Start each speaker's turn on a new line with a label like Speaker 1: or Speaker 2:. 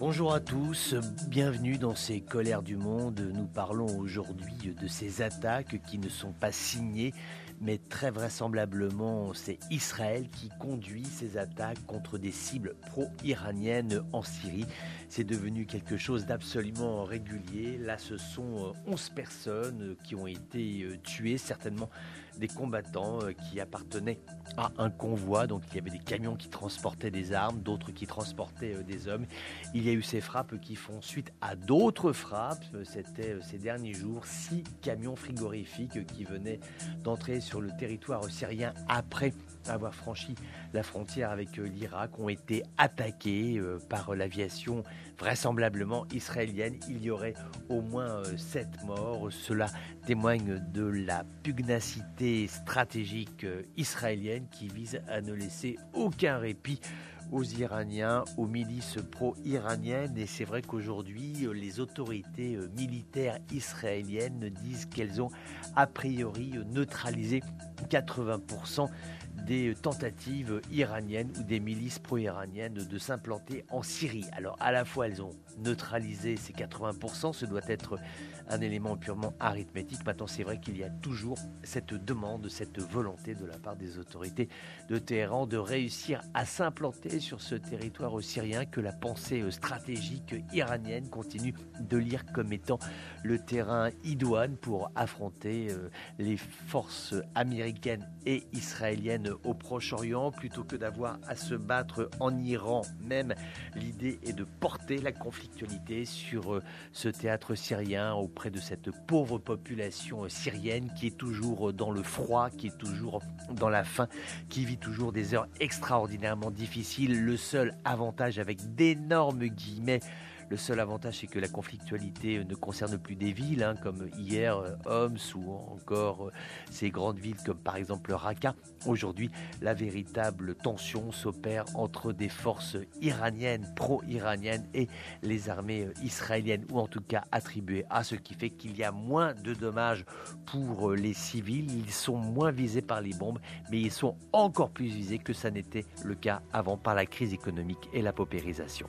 Speaker 1: Bonjour à tous, bienvenue dans ces colères du monde. Nous parlons aujourd'hui de ces attaques qui ne sont pas signées, mais très vraisemblablement c'est Israël qui conduit ces attaques contre des cibles pro-iraniennes en Syrie. C'est devenu quelque chose d'absolument régulier. Là, ce sont 11 euh, personnes qui ont été euh, tuées, certainement des combattants euh, qui appartenaient à un convoi. Donc il y avait des camions qui transportaient des armes, d'autres qui transportaient euh, des hommes. Il y a eu ces frappes qui font suite à d'autres frappes. C'était euh, ces derniers jours six camions frigorifiques qui venaient d'entrer sur le territoire syrien après avoir franchi la frontière avec l'Irak ont été attaqués par l'aviation vraisemblablement israélienne. Il y aurait au moins sept morts. Cela témoigne de la pugnacité stratégique euh, israélienne qui vise à ne laisser aucun répit aux Iraniens, aux milices pro-iraniennes. Et c'est vrai qu'aujourd'hui, euh, les autorités euh, militaires israéliennes disent qu'elles ont a priori neutralisé 80% des tentatives iraniennes ou des milices pro-iraniennes de s'implanter en Syrie. Alors à la fois elles ont neutralisé ces 80%, ce doit être un élément purement arithmétique. Maintenant c'est vrai qu'il y a toujours cette demande, cette volonté de la part des autorités de Téhéran de réussir à s'implanter sur ce territoire syrien que la pensée stratégique iranienne continue de lire comme étant le terrain idoine pour affronter euh, les forces américaines et israéliennes au Proche-Orient plutôt que d'avoir à se battre en Iran même. L'idée est de porter la conflictualité sur euh, ce théâtre syrien auprès de cette pauvre population syrienne qui est toujours euh, dans le froid, qui est toujours dans la faim, qui vit toujours des heures extraordinairement difficiles. Le seul avantage avec d'énormes guillemets le seul avantage, c'est que la conflictualité ne concerne plus des villes, hein, comme hier euh, Homs ou encore euh, ces grandes villes comme par exemple Raqqa. Aujourd'hui, la véritable tension s'opère entre des forces iraniennes, pro-iraniennes, et les armées euh, israéliennes, ou en tout cas attribuées à ce qui fait qu'il y a moins de dommages pour les civils. Ils sont moins visés par les bombes, mais ils sont encore plus visés que ça n'était le cas avant par la crise économique et la paupérisation.